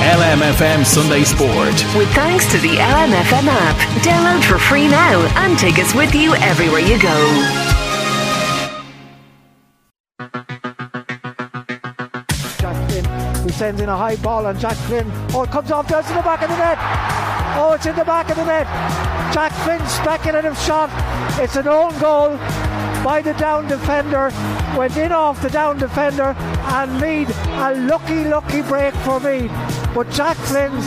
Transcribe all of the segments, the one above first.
LMFM Sunday Sport. With thanks to the LMFM app. Download for free now and take us with you everywhere you go. Jack Flynn, who sends in a high ball, and Jack Flynn, oh, it comes off just in the back of the net. Oh, it's in the back of the net. Jack Flynn's speculative shot. It's an own goal by the down defender. Went in off the down defender, and made a lucky, lucky break for Meath. But Jack Flynn's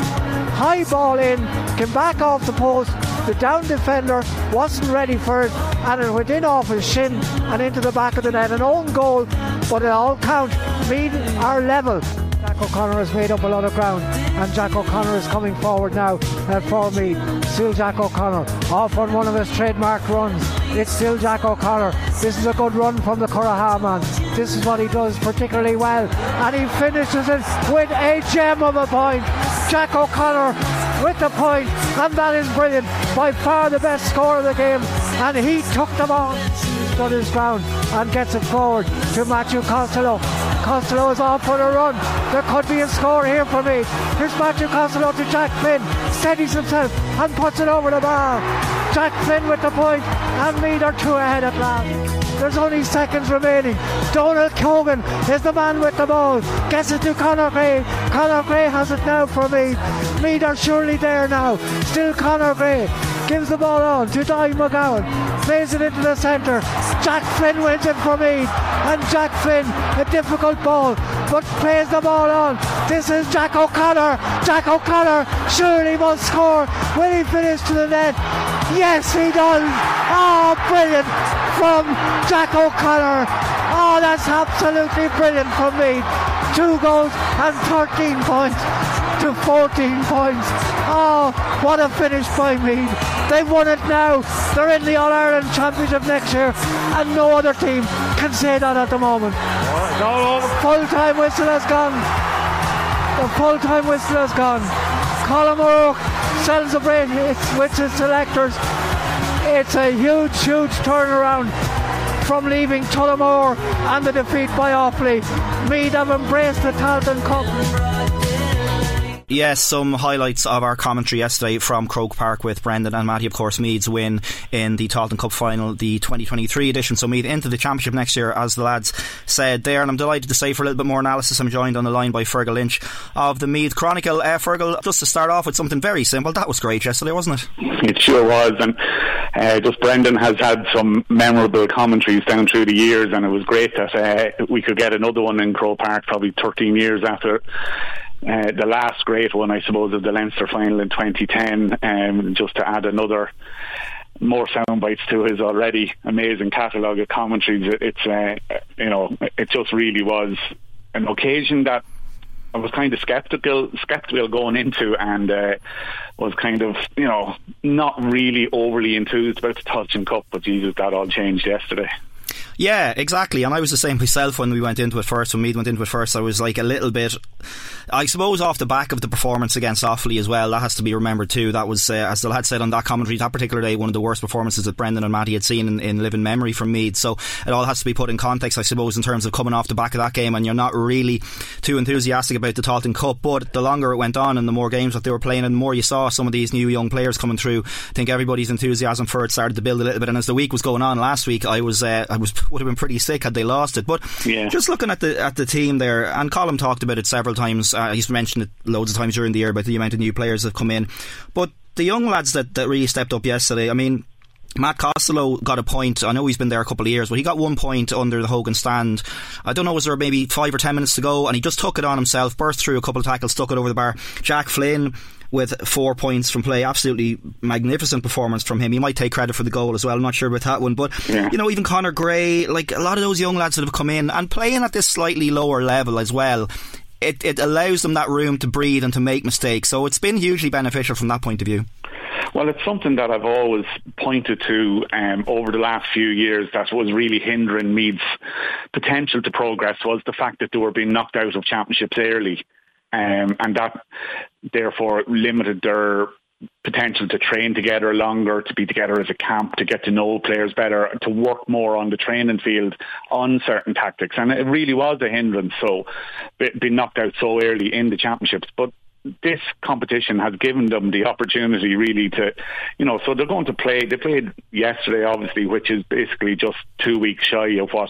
high ball in, came back off the post. The down defender wasn't ready for it, and it went in off his shin and into the back of the net. An own goal, but it all count. Meath are level. Jack O'Connor has made up a lot of ground, and Jack O'Connor is coming forward now uh, for Meath. Still Jack O'Connor off on one of his trademark runs. It's still Jack O'Connor. This is a good run from the Curraha man. This is what he does particularly well, and he finishes it with a gem of a point. Jack O'Connor with the point. and that is brilliant. By far the best score of the game, and he took the ball, stood his ground, and gets it forward to Matthew Costello. Costello is off for a run. There could be a score here for Meath. Here's Matthew Costello to Jack Flynn. Steadies himself and puts it over the bar. Jack Flynn with the point, and are two ahead at last. There's only seconds remaining. Donal Keogan is the man with the ball. Gets it to Conor Gray. Conor Gray has it now for Meath. Meath are surely there now. Still Conor Gray. Gives the ball on to Di McGowan. Plays it into the centre. Jack Flynn wins it for Meath. And Jack Flynn, a difficult ball, but plays the ball on. This is Jack O'Connor. Jack O'Connor surely must score. Will he finish to the net? Yes, he does. Oh, brilliant from Jack O'Connor. Oh, that's absolutely brilliant from Meath. Two goals and 13 points to 14 points. Oh, what a finish by Meath. They've won it now. They're in the All Ireland Championship next year, and no other team can say that at the moment. The Full time whistle has gone. The full time whistle has gone. Colm O'Rourke celebrates with his selectors. It's a huge, huge turnaround from leaving Tullamore and the defeat by Offaly. Meath have embraced the Tailteann Cup. Yes, some highlights of our commentary yesterday from Croke Park with Brendan and Matty. Of course, Meath's win in the Tailteann Cup final, the 2023 edition. So Meath into the championship next year, as the lads said there. And I'm delighted to say for a little bit more analysis, I'm joined on the line by Fergal Lynch of the Meath Chronicle. Uh, Fergal, just to start off with something very simple. That was great yesterday, wasn't it? It sure was, and uh, just Brendan has had some memorable commentaries down through the years, and it was great that uh, we could get another one in Croke Park, probably 13 years after uh, the last great one, I suppose, of the Leinster final in 2010, um, just to add another more sound bites to his already amazing catalogue of commentaries. It's uh, you know, it just really was an occasion that I was kind of skeptical, skeptical going into, and uh, was kind of, you know, not really overly enthused about the Tailteann Cup. But Jesus, that all changed yesterday. Yeah, exactly. And I was the same myself when we went into it first. When Meath went into it first, I was like a little bit, I suppose, off the back of the performance against Offaly as well. That has to be remembered too. That was, uh, as the lad said on that commentary, that particular day, one of the worst performances that Brendan and Matty had seen in, in living memory from Meath. So it all has to be put in context, I suppose, in terms of coming off the back of that game. And you're not really too enthusiastic about the Tailteann Cup. But the longer it went on and the more games that they were playing, and the more you saw some of these new young players coming through, I think everybody's enthusiasm for it started to build a little bit. And as the week was going on last week, I was uh, I was would have been pretty sick had they lost it. But yeah. just looking at the at the team there, and Colm talked about it several times. Uh, he's mentioned it loads of times during the year about the amount of new players that have come in. But the young lads that, that really stepped up yesterday, I mean, Matt Costello got a point. I know he's been there a couple of years, but he got one point under the Hogan stand. I don't know, was there maybe five or ten minutes to go? And he just took it on himself, burst through a couple of tackles, stuck it over the bar. Jack Flynn with four points from play. Absolutely magnificent performance from him. He might take credit for the goal as well. I'm not sure about that one. But, yeah. you know, even Conor Gray, like a lot of those young lads that have come in and playing at this slightly lower level as well. It, it allows them that room to breathe and to make mistakes. So it's been hugely beneficial from that point of view. Well, it's something that I've always pointed to um, over the last few years that was really hindering Meath's potential to progress was the fact that they were being knocked out of championships early. Um, and that therefore limited their potential to train together longer, to be together as a camp, to get to know players better, to work more on the training field on certain tactics. And it really was a hindrance, so being knocked out so early in the championships. But this competition has given them the opportunity really to, you know, so they're going to play. They played yesterday, obviously, which is basically just two weeks shy of what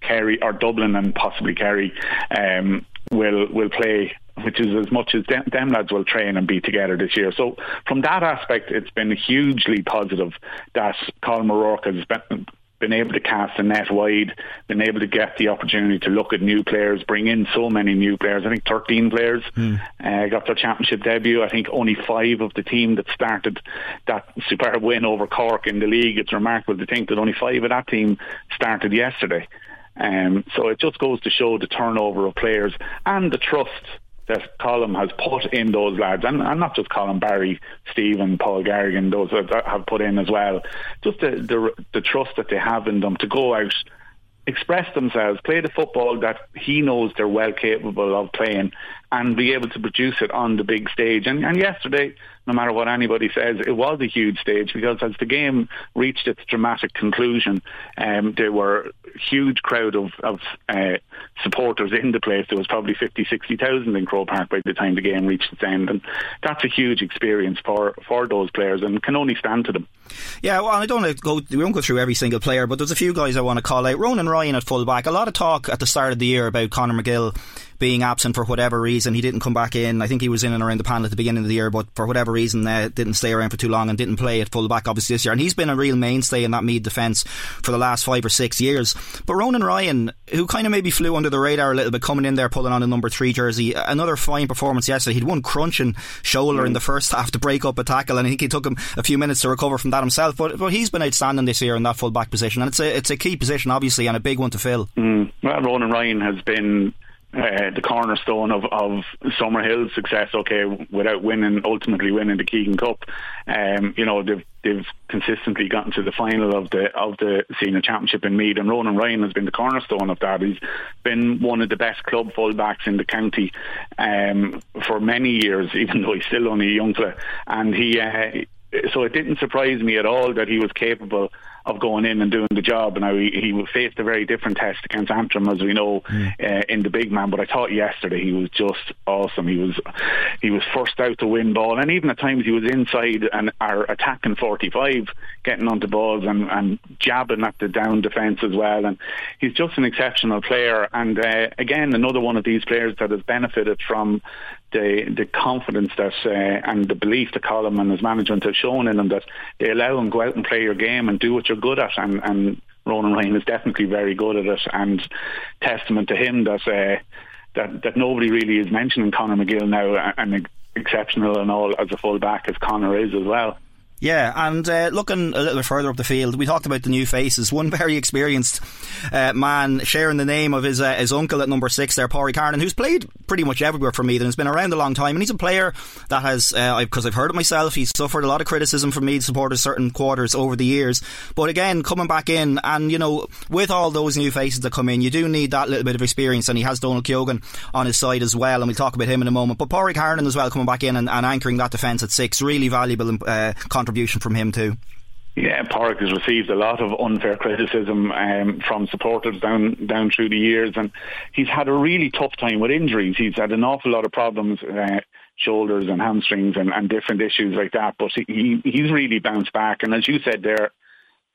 Kerry or Dublin and possibly Kerry um, will will play which is as much as them, them, lads will train and be together this year. So from that aspect, it's been hugely positive that Colm O'Rourke has been, been able to cast a net wide, been able to get the opportunity to look at new players, bring in so many new players. I think 13 players mm. uh, got their championship debut. I think only five of the team that started that superb win over Cork in the league. It's remarkable to think that only five of that team started yesterday. Um, so it just goes to show the turnover of players and the trust that Colm has put in those lads, and, and not just Colm Barry, Stephen, Paul Garrigan, those that have put in as well. Just the, the the trust that they have in them to go out express themselves, play the football that he knows they're well capable of playing, and be able to produce it on the big stage. And, and yesterday, no matter what anybody says, it was a huge stage because as the game reached its dramatic conclusion, um, there were a huge crowd of, of uh, supporters in the place. There was probably 50, 60,000 in Croke Park by the time the game reached its end. And that's a huge experience for, for those players and can only stand to them. Yeah, well, I don't want to go, we won't go through every single player, but there's a few guys I want to call out. Ronan Ryan at fullback. A lot of talk at the start of the year about Conor McGill being absent for whatever reason. He didn't come back in. I think he was in and around the panel at the beginning of the year, but for whatever reason, uh, didn't stay around for too long and didn't play at fullback obviously this year. And he's been a real mainstay in that Meath defence for the last five or six years. But Ronan Ryan, who kind of maybe flew under the radar a little bit, coming in there pulling on a number three jersey, another fine performance yesterday. He'd one crunching shoulder mm. in the first half to break up a tackle, and I think he took him a few minutes to recover from that himself. But but he's been outstanding this year in that fullback position, and it's a it's a key position obviously and a big one to fill. Mm. Well, Ronan Ryan has been uh, the cornerstone of, of Summerhill's success. Okay, without winning, ultimately winning the Keegan Cup, um, you know they've they've consistently gotten to the final of the of the senior championship in Meath, and Ronan Ryan has been the cornerstone of that. He's been one of the best club fullbacks in the county um, for many years, even though he's still only a young fella, and he. Uh, so it didn't surprise me at all that he was capable of going in and doing the job. Now he, he faced a very different test against Antrim, as we know, mm. uh, in the big man. But I thought yesterday he was just awesome. He was he was first out to win ball, and even at times he was inside and are attacking 45, getting onto balls and, and jabbing at the down defence as well. And he's just an exceptional player. And uh, again, another one of these players that has benefited from the the confidence that uh, and the belief that Colm and his management have shown in him that they allow him go out and play your game and do what you're good at and and Ronan Ryan is definitely very good at it and testament to him that uh, that that nobody really is mentioning Conor McGill now and exceptional and all as a full back as Connor is as well. Yeah, and uh, looking a little bit further up the field, we talked about the new faces. One very experienced uh, man sharing the name of his uh, his uncle at number six there, Pádraig Harnan, who's played pretty much everywhere for Meath and has been around a long time. And he's a player that has, because uh, I've heard it myself, he's suffered a lot of criticism from Meath supporters certain quarters over the years. But again, coming back in, and you know, with all those new faces that come in, you do need that little bit of experience. And he has Donal Keogan on his side as well, and we'll talk about him in a moment. But Pádraig Harnan as well coming back in and, and anchoring that defence at six, really valuable uh, contribution contribution from him too. Yeah, Park has received a lot of unfair criticism um, from supporters down down through the years, and he's had a really tough time with injuries. He's had an awful lot of problems, uh, shoulders and hamstrings, and, and different issues like that. But he he's really bounced back, and as you said there,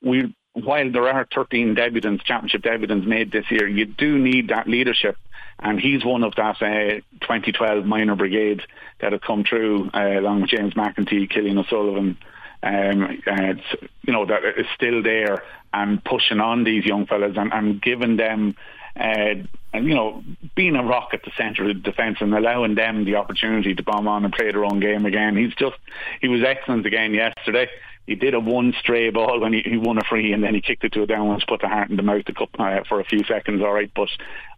we while there are 13 debutants, championship debutants made this year, you do need that leadership. And he's one of that uh, 2012 minor brigade that have come through, uh, along with James McEntee, Killian O'Sullivan, um, uh, you know, that is still there and pushing on these young fellas and, and giving them, uh, and you know, being a rock at the centre of the defence and allowing them the opportunity to bomb on and play their own game again. He's just, he was excellent again yesterday. He did a one stray ball when he, he won a free and then he kicked it to a downwards, put the heart in the mouth uh, for a few seconds, all right. But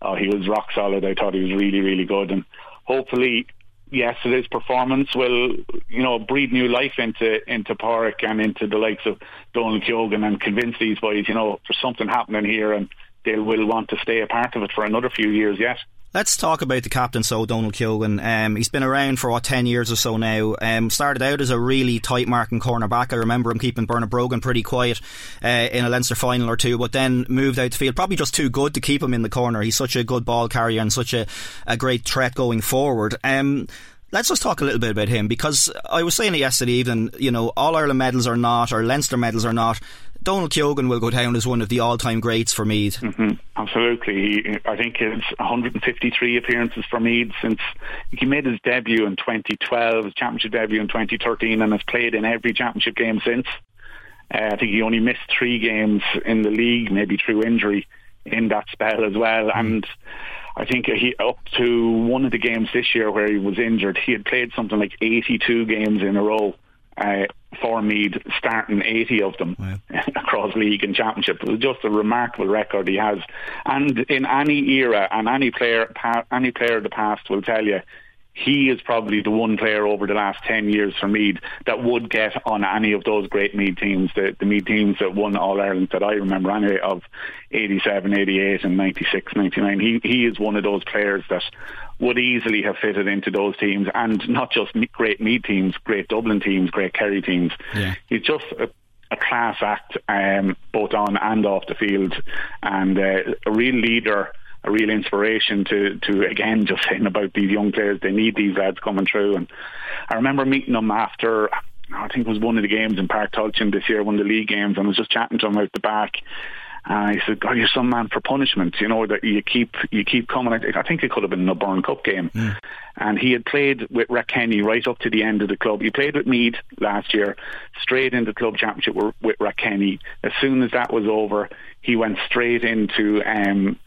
uh, he was rock solid. I thought he was really, really good. And hopefully yesterday's performance will, you know, breathe new life into into Park and into the likes of Donal Keogan and convince these boys, you know, there's something happening here and they will want to stay a part of it for another few years yet. Let's talk about the captain, so Donal Keogan. Um, he's been around for what ten years or so now. Um, started out as a really tight marking cornerback. I remember him keeping Bernard Brogan pretty quiet uh, in a Leinster final or two, but then moved out the field. Probably just too good to keep him in the corner. He's such a good ball carrier and such a, a great threat going forward. Um, let's just talk a little bit about him because I was saying it yesterday even, you know, All Ireland medals are not, or Leinster medals are not, Donal Keogan will go down as one of the all-time greats for Meath. Mm-hmm. Absolutely, I think it's 153 appearances for Meath since he made his debut in 2012, his championship debut in 2013, and has played in every championship game since. Uh, I think he only missed three games in the league, maybe through injury in that spell as well, mm. I think he up to one of the games this year where he was injured, he had played something like 82 games in a row uh, for Meath, starting 80 of them wow. across league and championship. It was just a remarkable record he has. And in any era, and any player, any player of the past will tell you, he is probably the one player over the last 10 years for Meath that would get on any of those great Meath teams, the, the Meath teams that won All Ireland that I remember anyway of 87, 88 and 96, 99. He, he is one of those players that would easily have fitted into those teams and not just great Meath teams, great Dublin teams, great Kerry teams. Yeah. He's just a, a class act um, both on and off the field and uh, a real leader a real inspiration to to again just saying about these young players. They need these lads coming through. And I remember meeting them after. I think it was one of the games in Páirc Tailteann this year, one of the league games, and I was just chatting to him out the back. And he said, "God, you're some man for punishment. You know that you keep you keep coming." I think it could have been a O'Byrne Cup game, mm. and he had played with Rathkenny right up to the end of the club. He played with Meath last year, straight into the club championship with, Rathkenny. As soon as that was over, he went straight into um,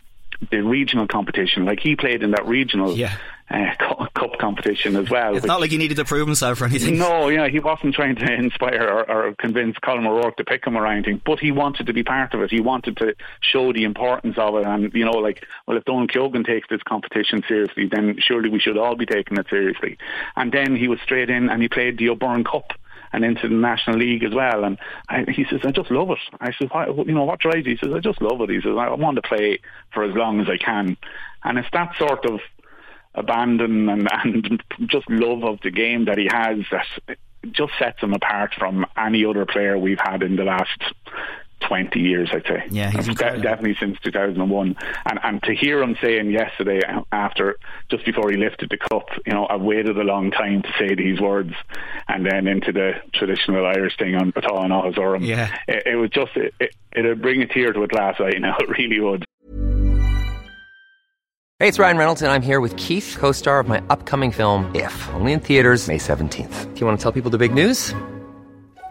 the regional competition. Like he played in that regional yeah. uh, cup competition as well. It's not like he needed to prove himself or anything. No, yeah, he wasn't trying to inspire or, or, convince Colm O'Rourke to pick him or anything. But he wanted to be part of it. He wanted to show the importance of it. And you know, like, well, if Don Keogan takes this competition seriously, then surely we should all be taking it seriously. And then he was straight in and he played the O'Byrne Cup and into the National League as well. And I, he says, I just love it. I said, you know, what drives you? He says, I just love it. He says, I want to play for as long as I can. And it's that sort of abandon and, and just love of the game that he has that just sets him apart from any other player we've had in the last 20 years, I'd say. Yeah, he's de- definitely since 2001. And and to hear him saying yesterday, after just before he lifted the cup, you know, I've waited a long time to say these words, and then into the traditional Irish thing on Baton Ozorum. Yeah, it, it was just it, it, it'd bring a tear to a glass eye. You know, it really would. Hey, it's Ryan Reynolds, and I'm here with Keith, co-star of my upcoming film If, only in theaters May 17th. Do you want to tell people the big news?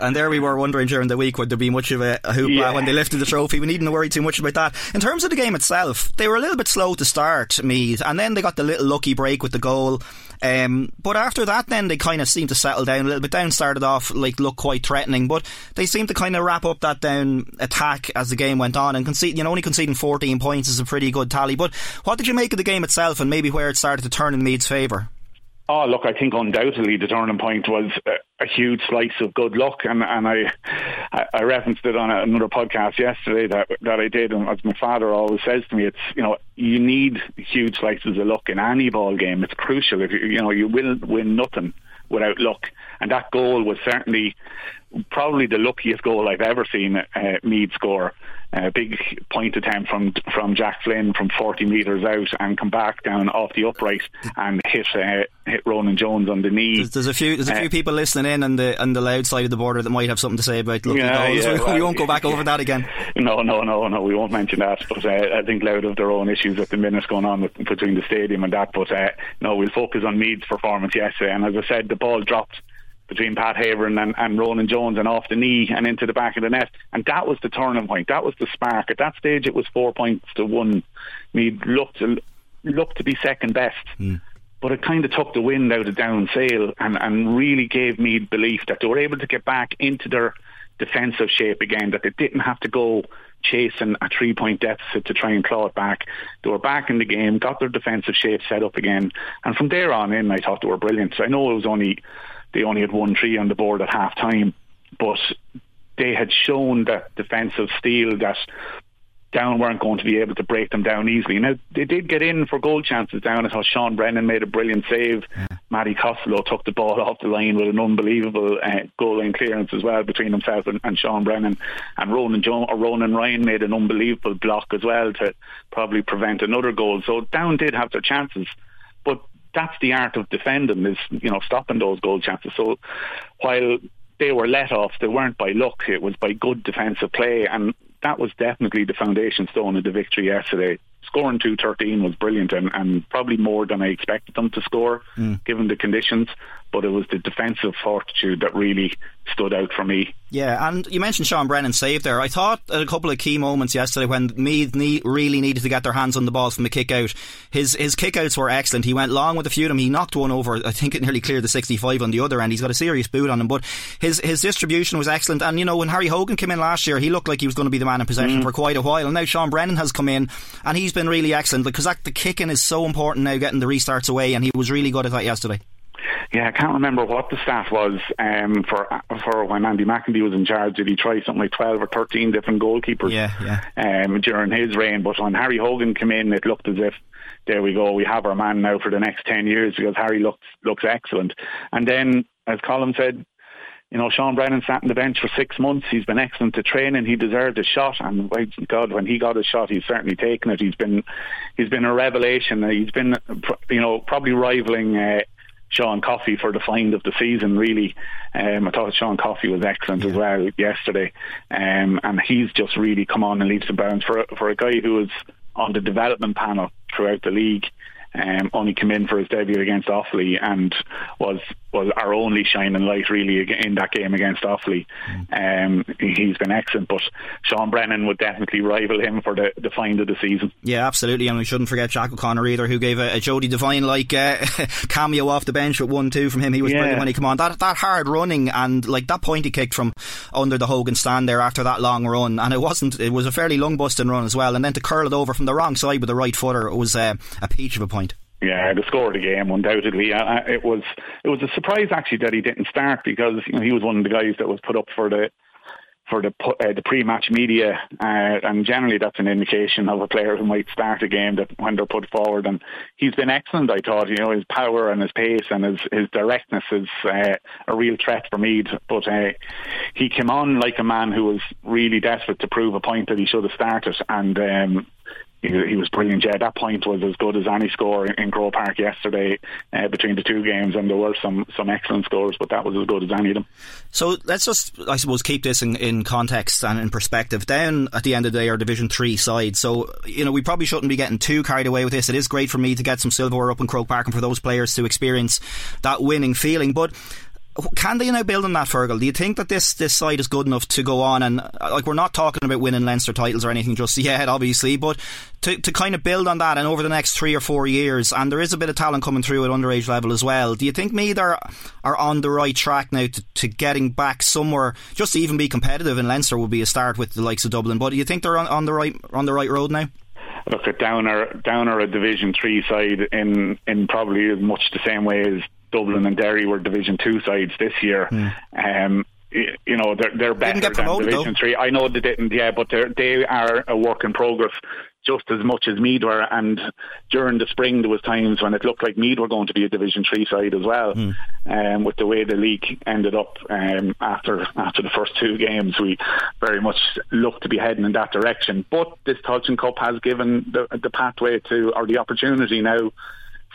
And there we were wondering during the week would there be much of a, a hoopla Yeah. when they lifted the trophy. We needn't worry too much about that. In terms of the game itself, they were a little bit slow to start, Meath, and then they got the little lucky break with the goal. Um, but after that, then they kind of seemed to settle down a little bit. Down started off like look quite threatening, but they seemed to kind of wrap up that down attack as the game went on and concede. You know, only conceding 14 points is a pretty good tally. But what did you make of the game itself, and maybe where it started to turn in Meath's favour? Oh, look, I think undoubtedly the turning point was a, a huge slice of good luck, and and I I, referenced it on another podcast yesterday that that I did, and as my father always says to me, it's you know you need huge slices of luck in any ball game. It's crucial. If you you know you will win nothing without luck, and that goal was certainly probably the luckiest goal I've ever seen uh, Meath score. A big point attempt from from Jack Flynn from 40 metres out and come back down off the upright and hit uh, hit Ronan Jones on the knee. There's, there's a few there's a Uh, few people listening in on the on the Louth side of the border that might have something to say about lucky Yeah, goals. yeah, we, well, we won't go back over that again. No, no, no, no. We won't mention that. But uh, I think Louth of their own issues at the minute going on with, between the stadium and that. But uh, no, we'll focus on Meath's performance yesterday. And as I said, the ball dropped between Pat Haverin and, and Ronan Jones and off the knee and into the back of the net. And that was the turning point. That was the spark. At that stage, it was four points to one. Meath looked to, looked to be second best. Hmm. But it kind of took the wind out of down sail and, and really gave me belief that they were able to get back into their defensive shape again, that they didn't have to go chasing a three point deficit to try and claw it back. They were back in the game, got their defensive shape set up again. And from there on in, I thought they were brilliant. So I know it was only, they only had one three on the board at half time, but they had shown that defensive steel that down weren't going to be able to break them down easily. Now they did get in for goal chances down. I thought Sean Brennan made a brilliant save. Matty Costello took the ball off the line with an unbelievable uh, goal line clearance as well between himself and, and Sean Brennan. And Ronan jo- or Ronan Ryan made an unbelievable block as well to probably prevent another goal. So down did have their chances, that's the art of defending is you know stopping those goal chances. So while they were let off, they weren't by luck. It was by good defensive play, and that was definitely the foundation stone of the victory yesterday. Scoring 213 was brilliant and, and probably more than I expected them to score hmm. given the conditions, but it was the defensive fortitude that really stood out for me. Yeah, and you mentioned Sean Brennan save there. I thought at a couple of key moments yesterday when Meath need, really needed to get their hands on the ball from the kick out. His his kick outs were excellent. He went long with a few of them. He knocked one over. I think it nearly cleared the 65 on the other end. He's got a serious boot on him, but his his distribution was excellent. And you know when Harry Hogan came in last year, he looked like he was going to be the man in possession mm. for quite a while. And now Sean Brennan has come in, and he's been really excellent because that, the kicking is so important now, getting the restarts away. And he was really good at that yesterday. Yeah, I can't remember what the stat was um, for for when Andy McEntee was in charge. Did he try something like twelve or thirteen different goalkeepers? Yeah, yeah. Um, during his reign, but when Harry Hogan came in, it looked as if there we go, we have our man now for the next ten years because Harry looks looks excellent. And then, as Colm said, you know, Sean Brennan sat on the bench for six months. He's been excellent to training. He deserved a shot, and God, when he got a shot, he's certainly taken it. He's been, he's been a revelation. He's been, you know, probably rivaling. Uh, Sean Coffey for the find of the season, really. Um, I thought Sean Coffey was excellent as well yesterday. Um, and he's just really come on and leaps and bounds for, a- for a guy who was on the development panel throughout the league. Um, only came in for his debut against Offaly and was was our only shining light really in that game against Offaly. Um, he's been excellent, but Sean Brennan would definitely rival him for the, the find of the season. Yeah, absolutely, and we shouldn't forget Jack O'Connor either, who gave a, a Jody Devine like uh, cameo off the bench with one two from him. He was Yeah. brilliant when he came on. That that hard running and like that point he kicked from under the Hogan stand there after that long run, and it wasn't. It was a fairly lung busting run as well, and then to curl it over from the wrong side with the right footer it was uh, a peach of a point. Yeah, the score of the game, undoubtedly. Uh, it was it was a surprise actually that he didn't start because you know he was one of the guys that was put up for the for the uh, the pre-match media, uh, and generally that's an indication of a player who might start a game that when they're put forward. And he's been excellent. I thought, you know, his power and his pace and his his directness is uh, a real threat for Meath. But uh, he came on like a man who was really desperate to prove a point that he should have started, and. Um, he, was brilliant. Yeah, that point was as good as any score in, in Croke Park yesterday uh, between the two games, and there were some some excellent scores, but that was as good as any of them. So let's just, I suppose, keep this in, in context and in perspective. Down at the end of the day, our Division Three side. So you know, we probably shouldn't be getting too carried away with this. It is great for Meath to get some silverware up in Croke Park and for those players to experience that winning feeling, but can they now build on that, Fergal? Do you think that this this side is good enough to go on and uh, like we're not talking about winning Leinster titles or anything just yet, obviously, but to, to kind of build on that and over the next three or four years, and there is a bit of talent coming through at underage level as well. Do you think Meath are are on the right track now to, to getting back somewhere, just to even be competitive in Leinster would be a start with the likes of Dublin? But do you think they're on, on the right on the right road now? Look at Downer, Downer a Division Three side in in probably as much the same way as Dublin and Derry were Division Two sides this year. Mm. Um, you know they're they're better than Division though. Three. I know they didn't, yeah, but they they are a work in progress just as much as Meath were. And during the spring, there was times when it looked like Meath were going to be a Division Three side as well. Mm. Um, with the way the league ended up um, after after the first two games, we very much looked to be heading in that direction. But this Tailteann Cup has given the, the pathway to or the opportunity now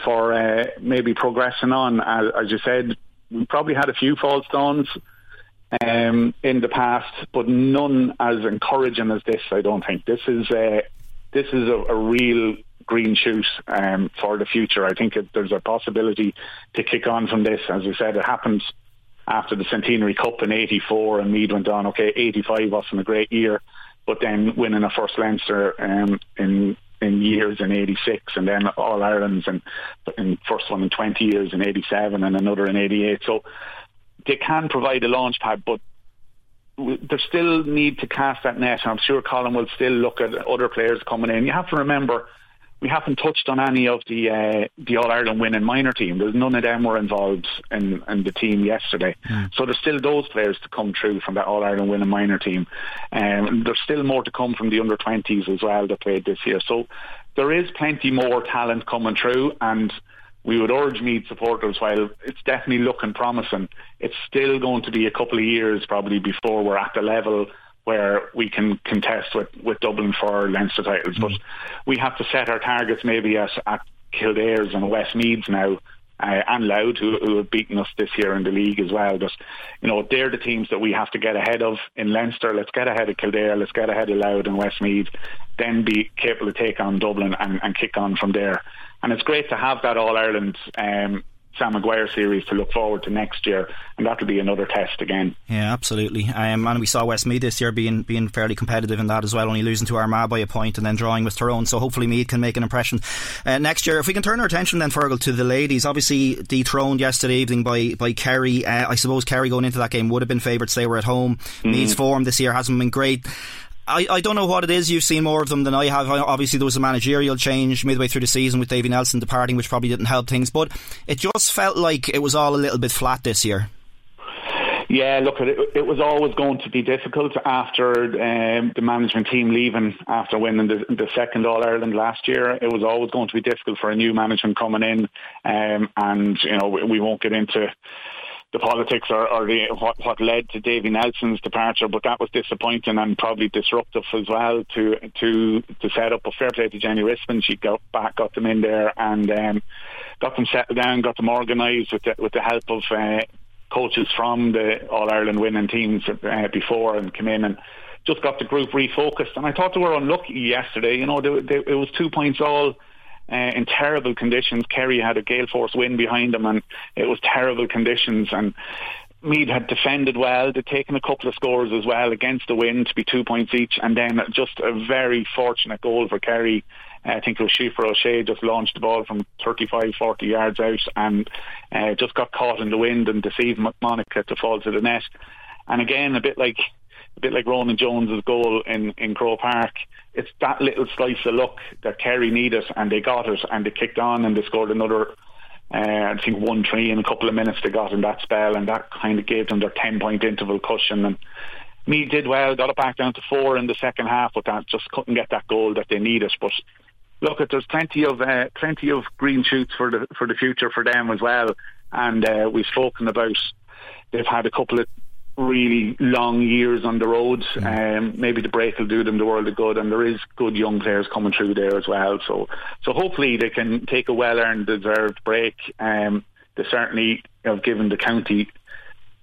for uh, maybe progressing on. As, as, you said, we probably had a few false stones um, in the past, but none as encouraging as this. I don't think this is uh, this is a, a real green shoot um, for the future. I think it, there's a possibility to kick on from this. As I said, it happens after the Centenary Cup in '84, and Meath went on. Okay, '85 wasn't a great year, but then winning a first Leinster um, in in years in 86 and then All Ireland's and, first one in 20 years in 87 and another in 88. So they can provide a launch pad, but they still need to cast that net. I'm sure Colm will still look at other players coming in. You have to remember we haven't touched on any of the uh, the All Ireland winning minor team. There's none of them were involved in, in the team yesterday. Mm. So there's still those players to come through from that All Ireland winning minor team. Um, there's still more to come from the under 20s as well that played this year. So there is plenty more talent coming through, and we would urge Meath supporters while it's definitely looking promising. It's still going to be a couple of years probably before we're at the level where we can contest with, with Dublin for Leinster titles. Mm. But we have to set our targets maybe at, at Kildare's and Westmeath's now. Uh, and Louth, who, who have beaten us this year in the league as well. But you know, they're the teams that we have to get ahead of in Leinster. Let's get ahead of Kildare. Let's get ahead of Louth and Westmeath, Then be capable to take on Dublin and, and kick on from there. And it's great to have that All Ireland um, Sam Maguire series to look forward to next year, and that'll be another test again. Yeah, absolutely. Um, and we saw Westmeath this year being being fairly competitive in that as well, only losing to Armagh by a point and then drawing with Tyrone. So hopefully Meath can make an impression uh, next year. If we can turn our attention then, Fergal, to the ladies, obviously dethroned yesterday evening by by Kerry. Uh, I suppose Kerry going into that game would have been favourites. They were at home. Mm. Meath's form this year hasn't been great. I, I don't know what it is. You've seen more of them than I have. Obviously, there was a managerial change midway through the season with Davy Nelson departing, which probably didn't help things. But it just felt like it was all a little bit flat this year. Yeah, look, it, it was always going to be difficult after um, the management team leaving after winning the, the second All Ireland last year. It was always going to be difficult for a new management coming in, um, and you know we, we won't get into the politics or, or the, what, what led to Davy Nelson's departure, but that was disappointing and probably disruptive as well to to to set up a fair play to Jenny Rispin. She got back, got them in there, and um, got them settled down, got them organised with the, with the help of uh, coaches from the All Ireland winning teams uh, before and came in and just got the group refocused. And I thought they were unlucky yesterday. You know, they, they, it was two points all uh, in terrible conditions. Kerry had a gale force wind behind them, and it was terrible conditions. And Meath had defended well. They'd taken a couple of scores as well against the wind to be two points each, and then just a very fortunate goal for Kerry. I think it was O'Shea just launched the ball from 35, 40 yards out and uh, just got caught in the wind and deceived McMonagh to fall to the net. And again, a bit like a bit like Ronan Jones's goal in in Croke Park it's that little slice of luck that Kerry needed, and they got it, and they kicked on, and they scored another. Uh, I think one three in a couple of minutes they got in that spell, and that kind of gave them their ten point interval cushion. And Meath did well, got it back down to four in the second half, but that just couldn't get that goal that they needed. But look, there's plenty of uh, plenty of green shoots for the for the future for them as well. And uh, we've spoken about they've had a couple of really long years on the road. Mm. Um, maybe the break will do them the world of good, and there is good young players coming through there as well. So, so hopefully they can take a well-earned, deserved break. Um, they certainly have given the county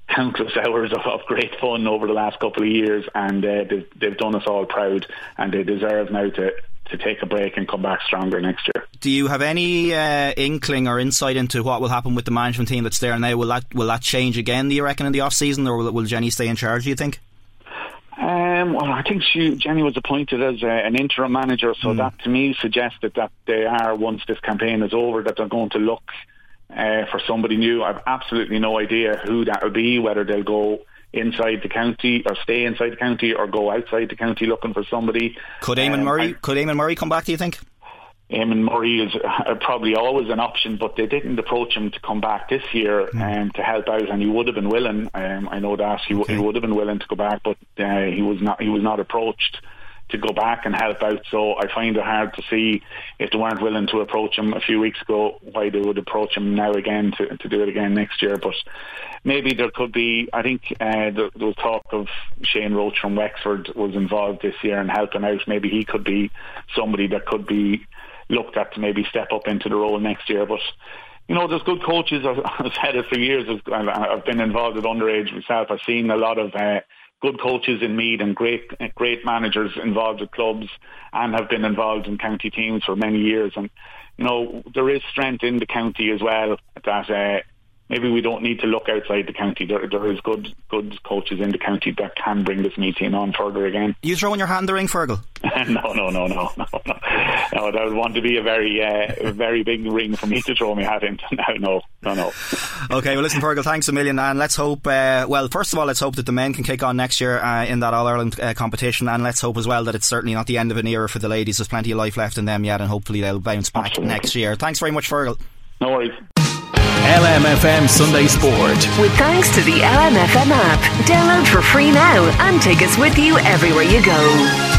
countless hours of, of, great fun over the last couple of years, and uh, they've, they've done us all proud, and they deserve now to to take a break and come back stronger next year. Do you have any uh, inkling or insight into what will happen with the management team that's there now? Will that will that change again? Do you reckon in the off season, or will, will Jenny stay in charge? Do you think? Um, well, I think she, Jenny was appointed as a, an interim manager, so mm. that to me suggested that they are, once this campaign is over, that they're going to look uh, for somebody new. I've absolutely no idea who that will be, whether they'll go inside the county or stay inside the county or go outside the county looking for somebody. Could Eamon um, Murray? Could Eamon Murray come back? Do you think? Eamon Murray is uh, probably always an option, but they didn't approach him to come back this year mm. um, to help out, and he would have been willing. Um, I know that he, okay. he would have been willing to go back, but uh, he was not. He was not approached to go back and help out. So I find it hard to see if they weren't willing to approach him a few weeks ago, why they would approach him now again to, to do it again next year. But maybe there could be. I think uh, there, there was talk of Shane Roach from Wexford was involved this year and helping out. Maybe he could be somebody that could be looked at to maybe step up into the role next year. But you know, there's good coaches. I've, I've said it for years. I've been involved with underage myself. I've seen a lot of uh, good coaches in Meath and great great managers involved with clubs and have been involved in county teams for many years. And you know, there is strength in the county as well that uh, maybe we don't need to look outside the county. There, there is good good coaches in the county that can bring this meeting on further again. You throwing your hand in the ring, Fergal? no, no, no, no, no, no. No, that would want to be a very, uh, very big ring for me to throw my hat into. No, no, no, no. okay, well, listen, Fergal, thanks a million, and let's hope. Uh, well, first of all, let's hope that the men can kick on next year uh, in that All Ireland uh, competition, and let's hope as well that it's certainly not the end of an era for the ladies. There's plenty of life left in them yet, and hopefully they'll bounce back Absolutely. next year. Thanks very much, Fergal. No worries. LMFM Sunday Sport. With thanks to the LMFM app. Download for free now and take us with you everywhere you go.